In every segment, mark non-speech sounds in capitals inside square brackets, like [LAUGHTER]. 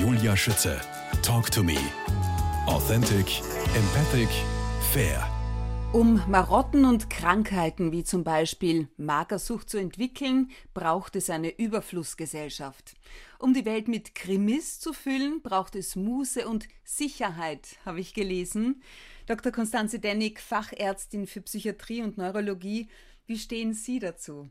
Julia Schütze. Talk to me. Authentic, empathic, fair. Um Marotten und Krankheiten wie zum Beispiel Magersucht zu entwickeln, braucht es eine Überflussgesellschaft. Um die Welt mit Krimis zu füllen, braucht es Muße und Sicherheit, habe ich gelesen. Dr. Konstanze Dennig, Fachärztin für Psychiatrie und Neurologie, wie stehen Sie dazu?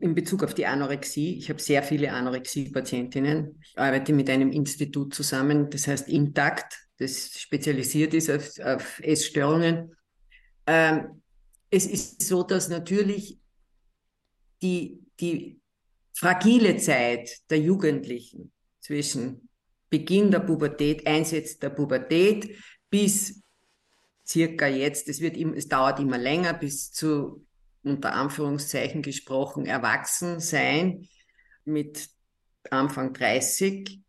In Bezug auf die Anorexie, ich habe sehr viele Anorexie-Patientinnen. Ich arbeite mit einem Institut zusammen, das heißt Intakt, das spezialisiert ist auf, auf Essstörungen. Ähm, es ist so, dass natürlich die, die fragile Zeit der Jugendlichen zwischen Beginn der Pubertät, Einsetz der Pubertät bis circa jetzt, es, wird, es dauert immer länger bis zu, unter Anführungszeichen gesprochen, Erwachsensein mit Anfang 30,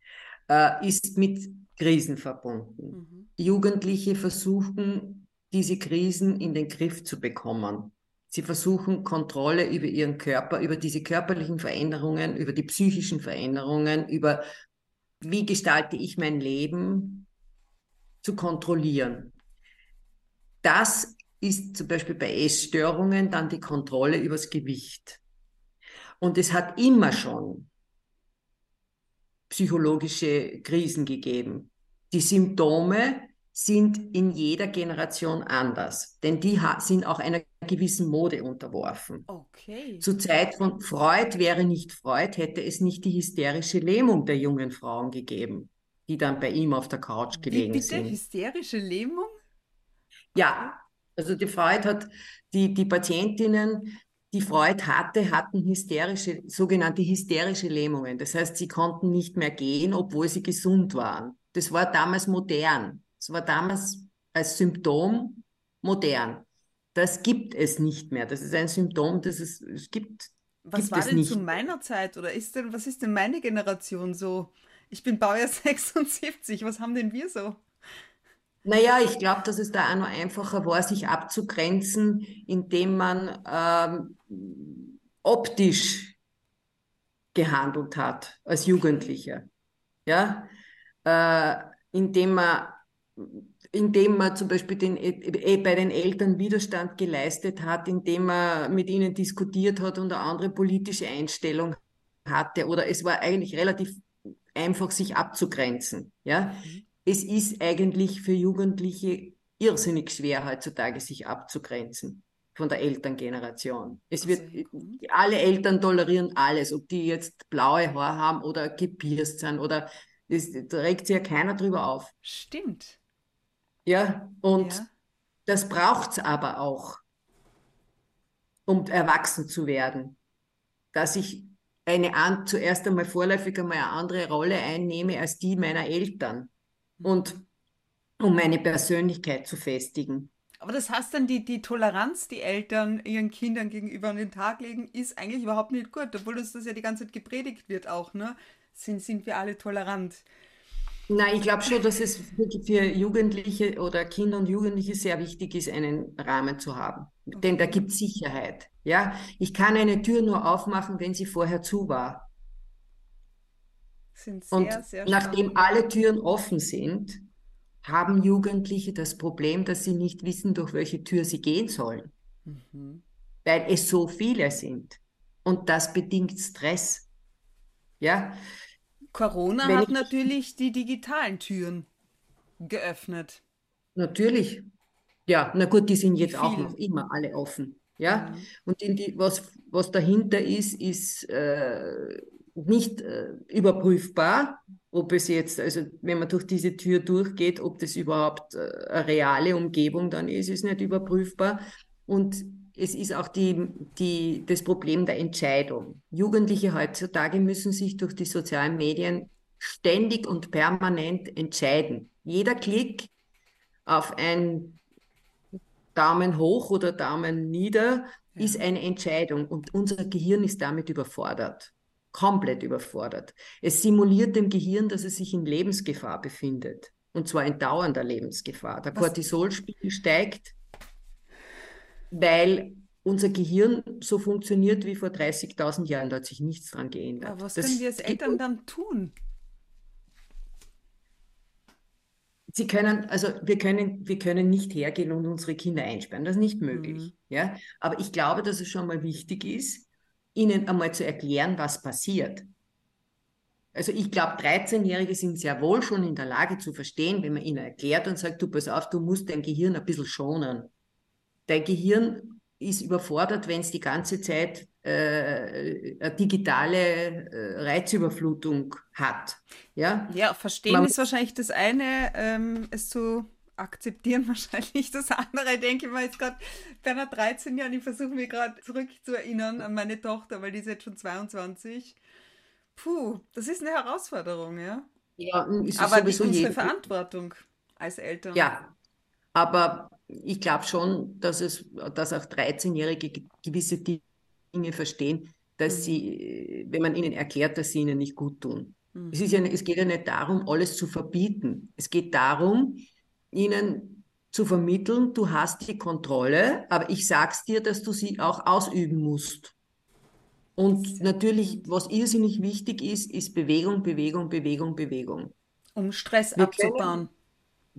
äh, ist mit Krisen verbunden. Mhm. Jugendliche versuchen, diese Krisen in den Griff zu bekommen. Sie versuchen Kontrolle über ihren Körper, über diese körperlichen Veränderungen, über die psychischen Veränderungen, über wie gestalte ich mein Leben zu kontrollieren. Das ist zum Beispiel bei Essstörungen dann die Kontrolle übers Gewicht. Und es hat immer schon psychologische Krisen gegeben. Die Symptome sind in jeder Generation anders, denn die sind auch einer gewissen Mode unterworfen. Okay. Zur Zeit von Freud wäre nicht Freud, hätte es nicht die hysterische Lähmung der jungen Frauen gegeben, die dann bei ihm auf der Couch gelegen Wie bitte? sind. Hysterische Lähmung? Ja, also die Freud hat die, die Patientinnen, die Freud hatte, hatten hysterische, sogenannte hysterische Lähmungen. Das heißt, sie konnten nicht mehr gehen, obwohl sie gesund waren. Das war damals modern. Das war damals als Symptom modern. Das gibt es nicht mehr. Das ist ein Symptom, das es, es gibt. Was gibt war denn nicht. zu meiner Zeit oder ist denn, was ist denn meine Generation so? Ich bin Baujahr [LAUGHS] 76, was haben denn wir so? Naja, ich glaube, dass es da auch noch einfacher war, sich abzugrenzen, indem man ähm, optisch gehandelt hat als Jugendlicher. Ja, äh, indem man indem man zum Beispiel den, eh, bei den Eltern Widerstand geleistet hat, indem man mit ihnen diskutiert hat und eine andere politische Einstellung hatte. Oder es war eigentlich relativ einfach, sich abzugrenzen. Ja, mhm es ist eigentlich für Jugendliche irrsinnig schwer heutzutage, sich abzugrenzen von der Elterngeneration. Es wird, alle Eltern tolerieren alles, ob die jetzt blaue Haare haben oder gepierst sind oder es, da regt sich ja keiner drüber auf. Stimmt. Ja, und ja. das braucht's aber auch, um erwachsen zu werden. Dass ich eine, zuerst einmal vorläufig einmal eine andere Rolle einnehme als die meiner Eltern und um meine Persönlichkeit zu festigen. Aber das heißt dann, die, die Toleranz, die Eltern ihren Kindern gegenüber an den Tag legen, ist eigentlich überhaupt nicht gut, obwohl das, das ja die ganze Zeit gepredigt wird auch, ne? Sind, sind wir alle tolerant? Nein, ich glaube schon, dass es für Jugendliche oder Kinder und Jugendliche sehr wichtig ist, einen Rahmen zu haben. Denn da gibt es Sicherheit. Ja, ich kann eine Tür nur aufmachen, wenn sie vorher zu war. Sind sehr, und sehr nachdem alle Türen offen sind, haben Jugendliche das Problem, dass sie nicht wissen, durch welche Tür sie gehen sollen, mhm. weil es so viele sind. Und das bedingt Stress. Ja. Corona Wenn hat ich, natürlich die digitalen Türen geöffnet. Natürlich. Ja, na gut, die sind jetzt auch noch immer alle offen. Ja. Mhm. Und die, was, was dahinter ist, ist äh, nicht äh, überprüfbar, ob es jetzt, also wenn man durch diese Tür durchgeht, ob das überhaupt äh, eine reale Umgebung dann ist, ist nicht überprüfbar. Und es ist auch die, die, das Problem der Entscheidung. Jugendliche heutzutage müssen sich durch die sozialen Medien ständig und permanent entscheiden. Jeder Klick auf ein Daumen hoch oder Daumen nieder ja. ist eine Entscheidung und unser Gehirn ist damit überfordert komplett überfordert. Es simuliert dem Gehirn, dass es sich in Lebensgefahr befindet. Und zwar in dauernder Lebensgefahr. Der Cortisolspiegel steigt, weil unser Gehirn so funktioniert wie vor 30.000 Jahren. Da hat sich nichts dran geändert. Aber was das können wir als Eltern dann tun? Sie können, also wir können, wir können nicht hergehen und unsere Kinder einsperren. Das ist nicht möglich. Mhm. Ja? Aber ich glaube, dass es schon mal wichtig ist, ihnen einmal zu erklären, was passiert. Also ich glaube, 13-Jährige sind sehr wohl schon in der Lage zu verstehen, wenn man ihnen erklärt und sagt, du pass auf, du musst dein Gehirn ein bisschen schonen. Dein Gehirn ist überfordert, wenn es die ganze Zeit äh, eine digitale äh, Reizüberflutung hat. Ja, ja verstehen Man, ist wahrscheinlich das eine, ähm, es zu akzeptieren [LAUGHS] wahrscheinlich das andere. Ich denke mal jetzt gerade bei einer 13 Jahren, ich versuche mir gerade zurückzuerinnern an meine Tochter, weil die ist jetzt schon 22. Puh, das ist eine Herausforderung, ja. Ja, ist aber nicht unsere. Verantwortung als Eltern. Ja, aber ich glaube schon, dass es, dass auch 13-Jährige gewisse Dinge verstehen, dass mhm. sie, wenn man ihnen erklärt, dass sie ihnen nicht gut tun. Mhm. Es, ist ja, es geht ja nicht darum, alles zu verbieten. Es geht darum, ihnen zu vermitteln, du hast die Kontrolle, aber ich sag's dir, dass du sie auch ausüben musst. Und natürlich, was irrsinnig wichtig ist, ist Bewegung, Bewegung, Bewegung, Bewegung. Um Stress Wir abzubauen. Können,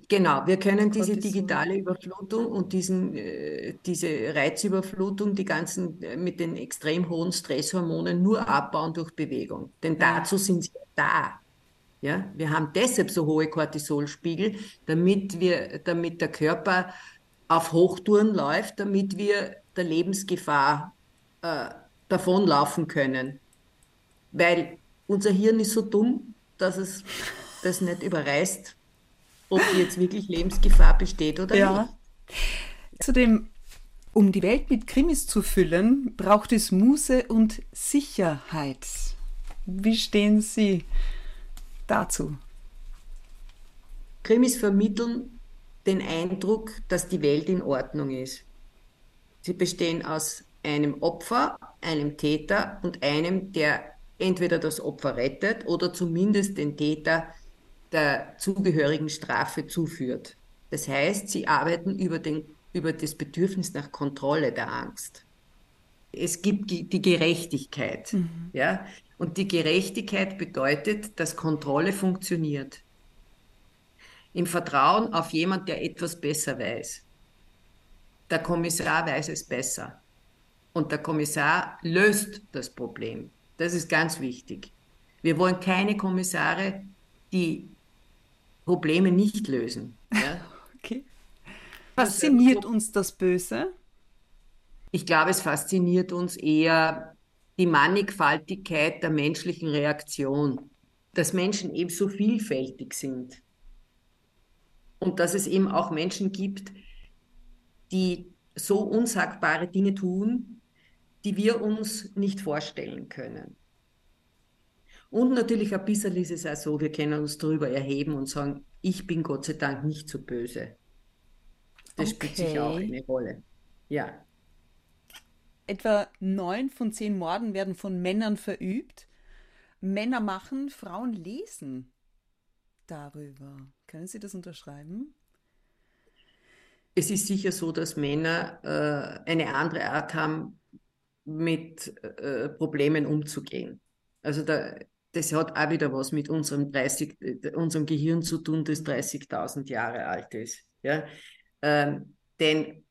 Genau, wir können diese digitale Überflutung und diesen, äh, diese Reizüberflutung, die ganzen äh, mit den extrem hohen Stresshormonen nur abbauen durch Bewegung. Denn dazu sind sie da. Ja, wir haben deshalb so hohe Cortisolspiegel, damit wir, damit der Körper auf Hochtouren läuft, damit wir der Lebensgefahr äh, davonlaufen können. Weil unser Hirn ist so dumm, dass es das nicht überreißt, ob jetzt wirklich Lebensgefahr besteht oder ja. nicht. Zudem, um die Welt mit Krimis zu füllen, braucht es Muße und Sicherheit. Wie stehen Sie dazu? Krimis vermitteln den Eindruck, dass die Welt in Ordnung ist. Sie bestehen aus einem Opfer, einem Täter und einem, der entweder das Opfer rettet oder zumindest den Täter der zugehörigen Strafe zuführt. Das heißt, sie arbeiten über, den, über das Bedürfnis nach Kontrolle der Angst. Es gibt die Gerechtigkeit. Mhm. Ja? Und die Gerechtigkeit bedeutet, dass Kontrolle funktioniert. Im Vertrauen auf jemand, der etwas besser weiß. Der Kommissar weiß es besser. Und der Kommissar löst das Problem. Das ist ganz wichtig. Wir wollen keine Kommissare, die Probleme nicht lösen. Ja? [LAUGHS] okay. Fasziniert uns das Böse? Ich glaube, es fasziniert uns eher die Mannigfaltigkeit der menschlichen Reaktion, dass Menschen eben so vielfältig sind und dass es eben auch Menschen gibt, die so unsagbare Dinge tun, die wir uns nicht vorstellen können. Und natürlich ein bisschen ist es auch so, wir können uns darüber erheben und sagen, ich bin Gott sei Dank nicht so böse. Das okay. spielt sich auch eine Rolle. Ja. Etwa neun von zehn Morden werden von Männern verübt. Männer machen, Frauen lesen darüber. Können Sie das unterschreiben? Es ist sicher so, dass Männer äh, eine andere Art haben, mit äh, Problemen umzugehen. Also da, das hat auch wieder was mit unserem, 30, äh, unserem Gehirn zu tun, das 30.000 Jahre alt ist. Ja? Ähm, denn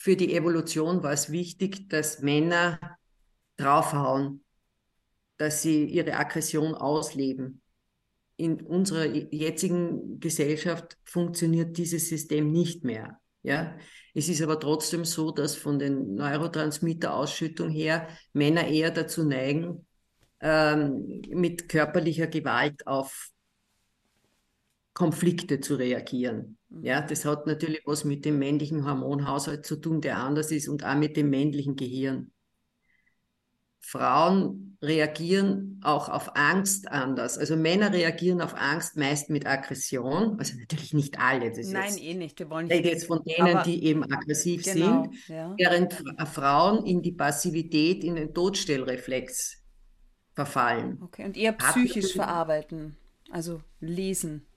für die Evolution war es wichtig, dass Männer draufhauen, dass sie ihre Aggression ausleben. In unserer jetzigen Gesellschaft funktioniert dieses System nicht mehr. Ja? Es ist aber trotzdem so, dass von den Neurotransmitterausschüttung her Männer eher dazu neigen, ähm, mit körperlicher Gewalt auf Konflikte zu reagieren. Mhm. Ja, das hat natürlich was mit dem männlichen Hormonhaushalt zu tun, der anders ist und auch mit dem männlichen Gehirn. Frauen reagieren auch auf Angst anders. Also Männer reagieren auf Angst meist mit Aggression. Also natürlich nicht alle. Das Nein, jetzt, eh nicht. Wir wollen nicht. jetzt von denen, die eben aggressiv genau, sind, ja. während Frauen in die Passivität, in den Todstellreflex verfallen. Okay, und eher psychisch verarbeiten, also lesen.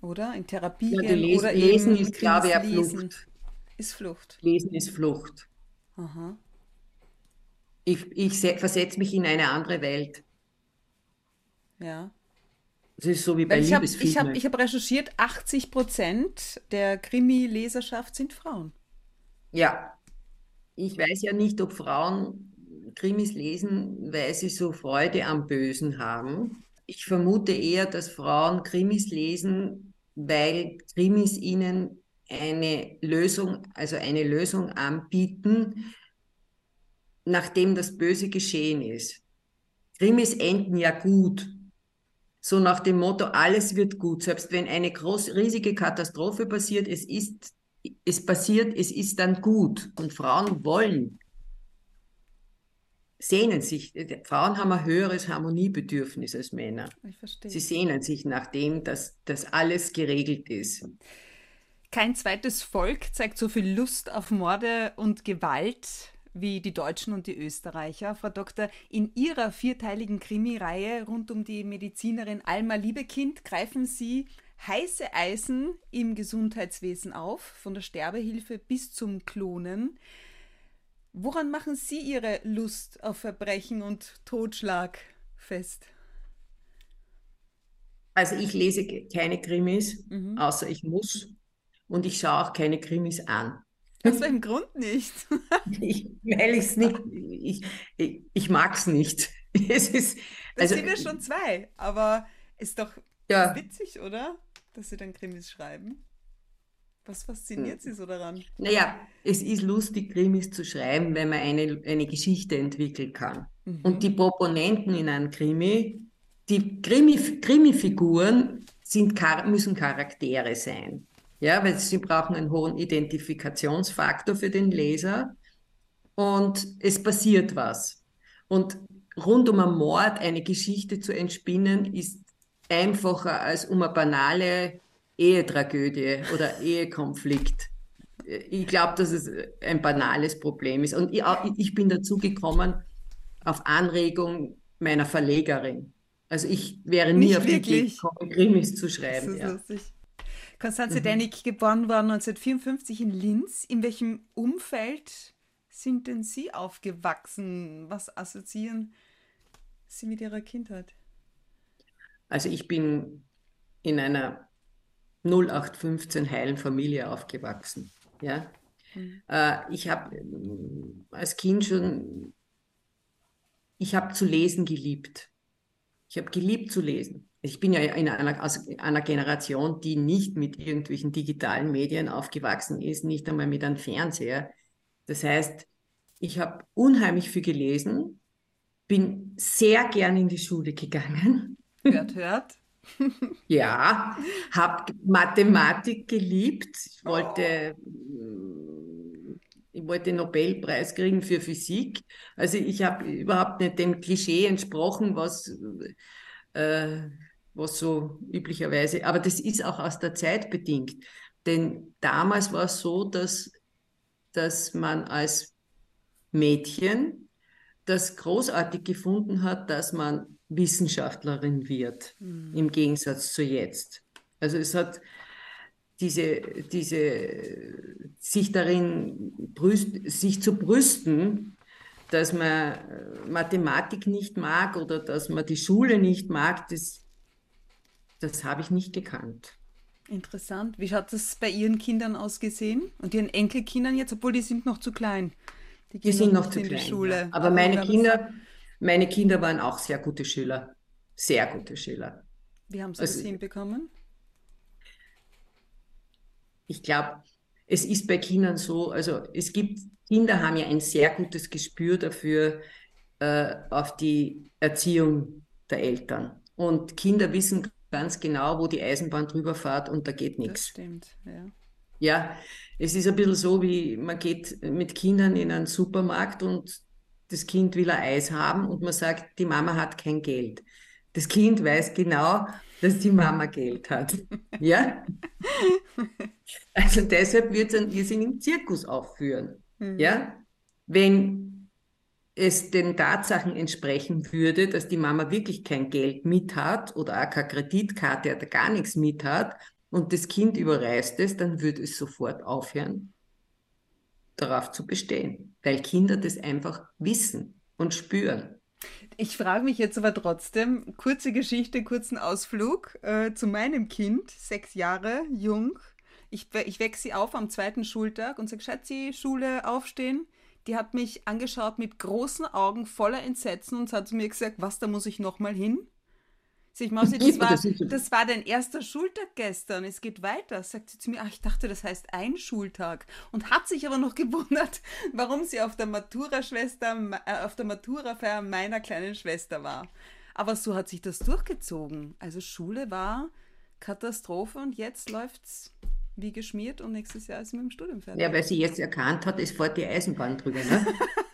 Oder? In Therapie ja, lesen, oder lesen ist, glaube ich, Flucht. Ist Flucht. Lesen ist Flucht. Aha. Ich, ich versetze mich in eine andere Welt. Ja. Das ist so wie bei ich habe Liebesfilmen. hab, ich hab recherchiert, 80 Prozent der Krimi-Leserschaft sind Frauen. Ja, ich weiß ja nicht, ob Frauen Krimis lesen, weil sie so Freude am Bösen haben. Ich vermute eher, dass Frauen Krimis lesen, weil Krimis ihnen eine Lösung, also eine Lösung anbieten, nachdem das Böse geschehen ist. Krimis enden ja gut. So nach dem Motto, alles wird gut. Selbst wenn eine groß, riesige Katastrophe passiert, es ist, es passiert, es ist dann gut. Und Frauen wollen, sehnen sich, Frauen haben ein höheres Harmoniebedürfnis als Männer. Sie sehnen sich nach dem, dass das alles geregelt ist. Kein zweites Volk zeigt so viel Lust auf Morde und Gewalt wie die Deutschen und die Österreicher. Frau Doktor, in Ihrer vierteiligen Krimireihe rund um die Medizinerin Alma Liebekind greifen Sie heiße Eisen im Gesundheitswesen auf, von der Sterbehilfe bis zum Klonen. Woran machen Sie Ihre Lust auf Verbrechen und Totschlag fest? Also ich lese keine Krimis, mhm. außer ich muss. Und ich schaue auch keine Krimis an. Aus welchem Grund nicht? [LAUGHS] ich, weil ich es nicht, ich, ich, ich mag es nicht. [LAUGHS] Es ist, das also, sind ja schon zwei, aber ist doch ja. witzig, oder? Dass Sie dann Krimis schreiben. Was fasziniert hm. Sie so daran? Naja, es ist lustig, Krimis zu schreiben, wenn man eine, eine Geschichte entwickeln kann. Mhm. Und die Proponenten in einem Krimi, die Krimi, Krimi-Figuren sind, müssen Charaktere sein. Ja, weil sie brauchen einen hohen Identifikationsfaktor für den Leser und es passiert was. Und rund um einen Mord eine Geschichte zu entspinnen, ist einfacher als um eine banale Ehetragödie oder Ehekonflikt. Ich glaube, dass es ein banales Problem ist. Und ich, ich bin dazu gekommen auf Anregung meiner Verlegerin. Also ich wäre nie Nicht auf die Idee gekommen, Krimis zu schreiben. Das ist ja. lustig. Konstanze mhm. Dennig, geboren worden 1954 in Linz. In welchem Umfeld sind denn Sie aufgewachsen? Was assoziieren Sie mit Ihrer Kindheit? Also ich bin in einer 0815 heilen Familie aufgewachsen. Ja? Mhm. Äh, ich habe als Kind schon, ich habe zu lesen geliebt. Ich habe geliebt zu lesen ich bin ja in einer, aus einer Generation, die nicht mit irgendwelchen digitalen Medien aufgewachsen ist, nicht einmal mit einem Fernseher. Das heißt, ich habe unheimlich viel gelesen, bin sehr gern in die Schule gegangen. Hört, hört. [LAUGHS] ja, habe Mathematik geliebt. Ich wollte, ich wollte Nobelpreis kriegen für Physik. Also ich habe überhaupt nicht dem Klischee entsprochen, was äh, was so üblicherweise, aber das ist auch aus der Zeit bedingt. Denn damals war es so, dass, dass man als Mädchen das großartig gefunden hat, dass man Wissenschaftlerin wird, mhm. im Gegensatz zu jetzt. Also es hat diese, diese sich darin brüst, sich zu brüsten, dass man Mathematik nicht mag oder dass man die Schule nicht mag, das das habe ich nicht gekannt. Interessant. Wie hat das bei Ihren Kindern ausgesehen und Ihren Enkelkindern jetzt, obwohl die sind noch zu klein? Die, die sind noch zu klein. Schule. Ja. Aber meine Kinder, meine Kinder waren auch sehr gute Schüler. Sehr gute Schüler. Wie haben Sie also, das hinbekommen? Ich glaube, es ist bei Kindern so, also es gibt, Kinder haben ja ein sehr gutes Gespür dafür, äh, auf die Erziehung der Eltern. Und Kinder wissen ganz genau, wo die Eisenbahn drüber fährt und da geht nichts. Das stimmt, ja. Ja, es ist ein bisschen so, wie man geht mit Kindern in einen Supermarkt und das Kind will ein Eis haben und man sagt, die Mama hat kein Geld. Das Kind weiß genau, dass die Mama Geld hat. [LAUGHS] ja? Also deshalb wird es einen irrsinnigen Zirkus aufführen. Mhm. Ja? Wenn es den Tatsachen entsprechen würde, dass die Mama wirklich kein Geld mit hat oder auch keine Kreditkarte oder gar nichts mit hat und das Kind überreißt es, dann würde es sofort aufhören, darauf zu bestehen, weil Kinder das einfach wissen und spüren. Ich frage mich jetzt aber trotzdem, kurze Geschichte, kurzen Ausflug äh, zu meinem Kind, sechs Jahre, jung. Ich, ich wecke sie auf am zweiten Schultag und sage, Schatzi, Schule, aufstehen. Die hat mich angeschaut mit großen Augen, voller Entsetzen und hat zu mir gesagt, was, da muss ich nochmal hin? Ich Mausi, das war, das war dein erster Schultag gestern, es geht weiter. Sagt sie zu mir, ach, ich dachte, das heißt ein Schultag. Und hat sich aber noch [LAUGHS] gewundert, warum sie auf der Matura-Schwester, äh, auf der Matura-Feier meiner kleinen Schwester war. Aber so hat sich das durchgezogen. Also Schule war Katastrophe und jetzt läuft's wie geschmiert und nächstes Jahr ist sie mit dem Studium fertig. Ja, weil sie jetzt erkannt hat, es fährt die Eisenbahn drüber, ne? [LAUGHS]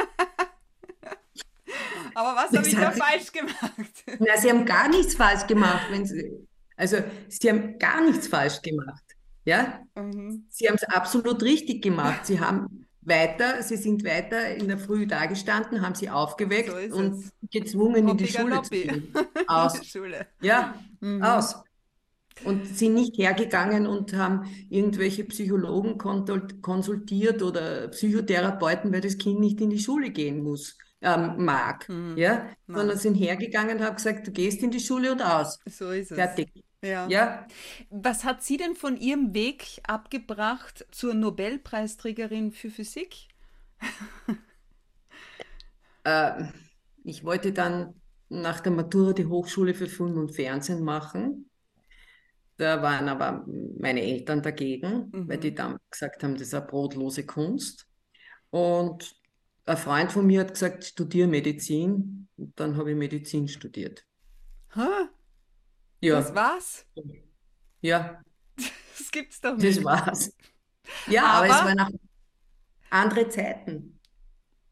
Aber was habe ich da falsch gemacht? [LAUGHS] Na, sie haben gar nichts falsch gemacht. Wenn sie, also, sie haben gar nichts falsch gemacht. Ja? Mhm. Sie haben es absolut richtig gemacht. Sie haben weiter, sie sind weiter in der Früh dagestanden, haben sie aufgeweckt so und gezwungen, in die Schule Lobby. zu gehen. [LAUGHS] Aus. Schule. Ja, mhm. aus. Und sind nicht hergegangen und haben irgendwelche Psychologen konsultiert oder Psychotherapeuten, weil das Kind nicht in die Schule gehen muss ähm, mag. Mhm. Ja? Sondern sind hergegangen und haben gesagt, du gehst in die Schule und aus. So ist es. Fertig. Ja. ja. Was hat sie denn von ihrem Weg abgebracht zur Nobelpreisträgerin für Physik? [LAUGHS] äh, ich wollte dann nach der Matura die Hochschule für Film und Fernsehen machen. Da waren aber meine Eltern dagegen, mhm. weil die dann gesagt haben, das ist eine brotlose Kunst. Und ein Freund von mir hat gesagt, studiere Medizin. Und dann habe ich Medizin studiert. Hä? Ja. Das war's? Ja. [LAUGHS] Das gibt's doch nicht. Das war's. Ja, aber, aber es waren auch andere Zeiten.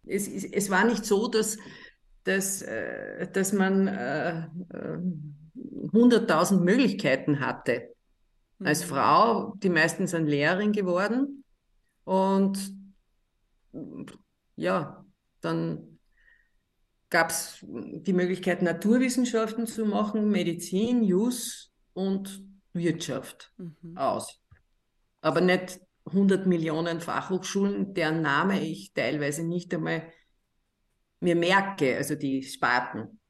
Es, es, es war nicht so, dass, dass, äh, dass man äh, äh, 100.000 Möglichkeiten hatte. Als mhm. Frau, die meisten sind Lehrerin geworden und ja, dann gab es die Möglichkeit, Naturwissenschaften zu machen, Medizin, Jus und Wirtschaft mhm. aus. Aber nicht 100 Millionen Fachhochschulen, deren Name ich teilweise nicht einmal mir merke, also die Sparten.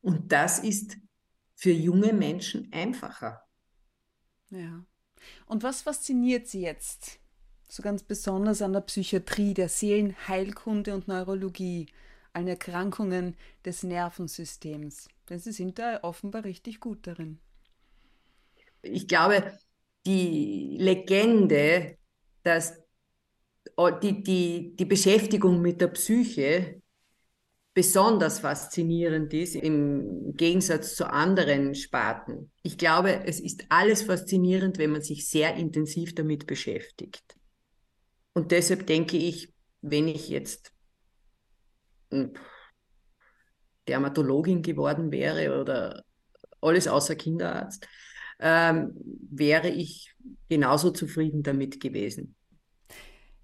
Und das ist für junge Menschen einfacher. Ja. Und was fasziniert Sie jetzt so ganz besonders an der Psychiatrie, der Seelenheilkunde und Neurologie, allen Erkrankungen des Nervensystems. Denn sie sind da offenbar richtig gut darin. Ich glaube, die Legende, dass die, die, die Beschäftigung mit der Psyche besonders faszinierend ist im Gegensatz zu anderen Sparten. Ich glaube, es ist alles faszinierend, wenn man sich sehr intensiv damit beschäftigt. Und deshalb denke ich, wenn ich jetzt hm, Dermatologin geworden wäre oder alles außer Kinderarzt, ähm, wäre ich genauso zufrieden damit gewesen.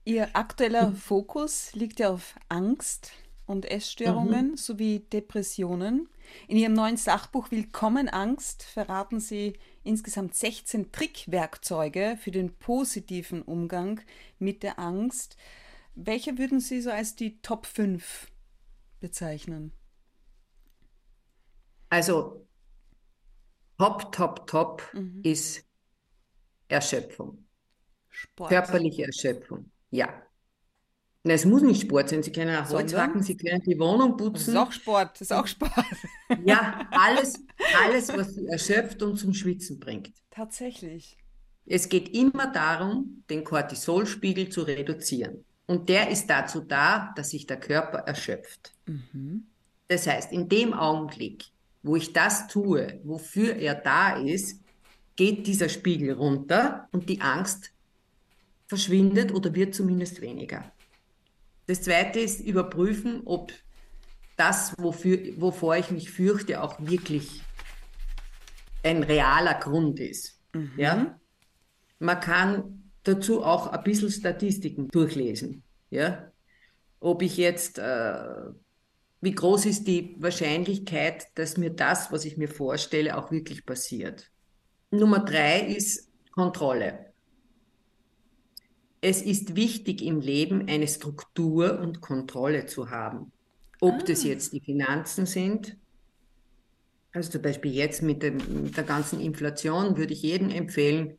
Ihr aktueller hm. Fokus liegt ja auf Angst und Essstörungen mhm. sowie Depressionen. In Ihrem neuen Sachbuch Willkommen Angst verraten Sie insgesamt 16 Trickwerkzeuge für den positiven Umgang mit der Angst. Welche würden Sie so als die Top 5 bezeichnen? Also Top, Top, Top mhm. ist Erschöpfung. Sport. Körperliche Erschöpfung, ja. Na, es muss nicht Sport sein. Sie können auch Holz hacken, Sie können die Wohnung putzen. Das ist auch Sport, das ist auch Sport. Ja, alles, alles, was Sie erschöpft und zum Schwitzen bringt. Tatsächlich. Es geht immer darum, den Cortisolspiegel zu reduzieren. Und der ist dazu da, dass sich der Körper erschöpft. Mhm. Das heißt, in dem Augenblick, wo ich das tue, wofür er da ist, geht dieser Spiegel runter und die Angst verschwindet oder wird zumindest weniger. Das zweite ist überprüfen, ob das, wofür, wovor ich mich fürchte, auch wirklich ein realer Grund ist. Mhm. Ja? Man kann dazu auch ein bisschen Statistiken durchlesen. Ja? Ob ich jetzt, äh, wie groß ist die Wahrscheinlichkeit, dass mir das, was ich mir vorstelle, auch wirklich passiert. Nummer drei ist Kontrolle. Es ist wichtig im Leben eine Struktur und Kontrolle zu haben. Ob ah. das jetzt die Finanzen sind, also zum Beispiel jetzt mit, dem, mit der ganzen Inflation würde ich jedem empfehlen,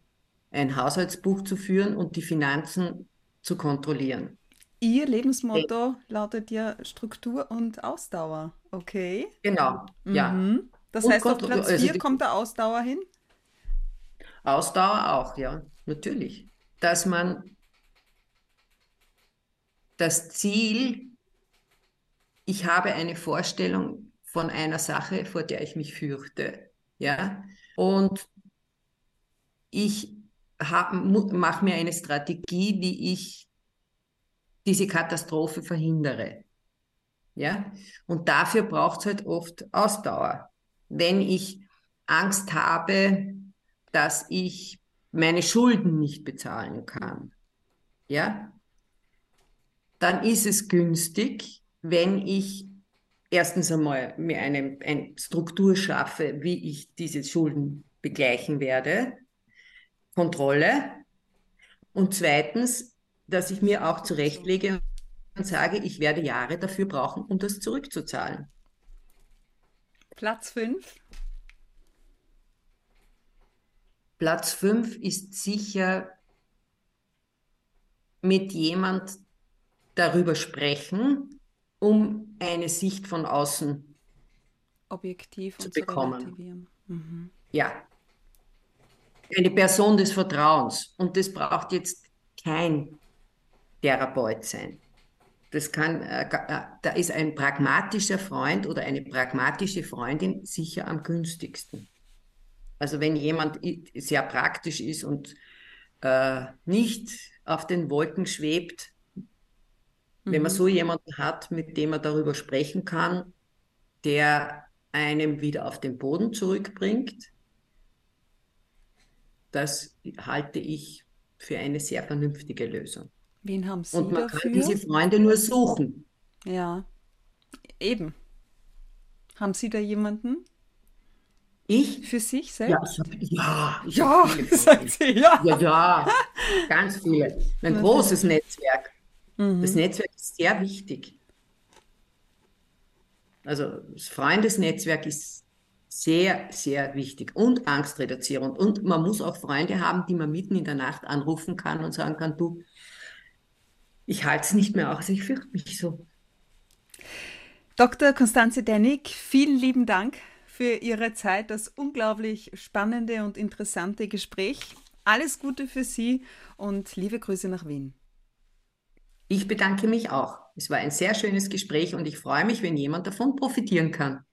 ein Haushaltsbuch zu führen und die Finanzen zu kontrollieren. Ihr Lebensmotto ja. lautet ja Struktur und Ausdauer, okay? Genau, ja. Mhm. Das und heißt, auf Platz 4 also kommt der Ausdauer hin? Ausdauer auch, ja, natürlich. Dass man das Ziel, ich habe eine Vorstellung von einer Sache, vor der ich mich fürchte. Ja? Und ich mache mir eine Strategie, wie ich diese Katastrophe verhindere. Ja? Und dafür braucht es halt oft Ausdauer. Wenn ich Angst habe, dass ich meine Schulden nicht bezahlen kann, ja, dann ist es günstig, wenn ich erstens einmal mir eine, eine Struktur schaffe, wie ich diese Schulden begleichen werde, Kontrolle. Und zweitens, dass ich mir auch zurechtlege und sage, ich werde Jahre dafür brauchen, um das zurückzuzahlen. Platz 5. Platz 5 ist sicher mit jemand darüber sprechen, um eine Sicht von außen objektiv zu bekommen. Mhm. Ja. Eine Person des Vertrauens. Und das braucht jetzt kein Therapeut sein. Das kann, äh, äh, da ist ein pragmatischer Freund oder eine pragmatische Freundin sicher am günstigsten. Also wenn jemand sehr praktisch ist und äh, nicht auf den Wolken schwebt, wenn man mhm. so jemanden hat, mit dem man darüber sprechen kann, der einem wieder auf den Boden zurückbringt, das halte ich für eine sehr vernünftige Lösung. Wen haben Sie Und man dafür? kann diese Freunde nur suchen. Ja, eben. Haben Sie da jemanden? Ich? Für sich selbst? Ja, ja, ja, [LAUGHS] sagt sie, ja. Ja, ja, ganz viele. Ein [LAUGHS] großes Netzwerk. Mhm. Das Netzwerk ist sehr wichtig. Also das Freundesnetzwerk ist sehr, sehr wichtig und angstreduzierend. Und man muss auch Freunde haben, die man mitten in der Nacht anrufen kann und sagen kann, du, ich halte es nicht mehr aus, ich fürchte mich so. Dr. Konstanze Dennig, vielen lieben Dank für Ihre Zeit, das unglaublich spannende und interessante Gespräch. Alles Gute für Sie und liebe Grüße nach Wien. Ich bedanke mich auch. Es war ein sehr schönes Gespräch und ich freue mich, wenn jemand davon profitieren kann.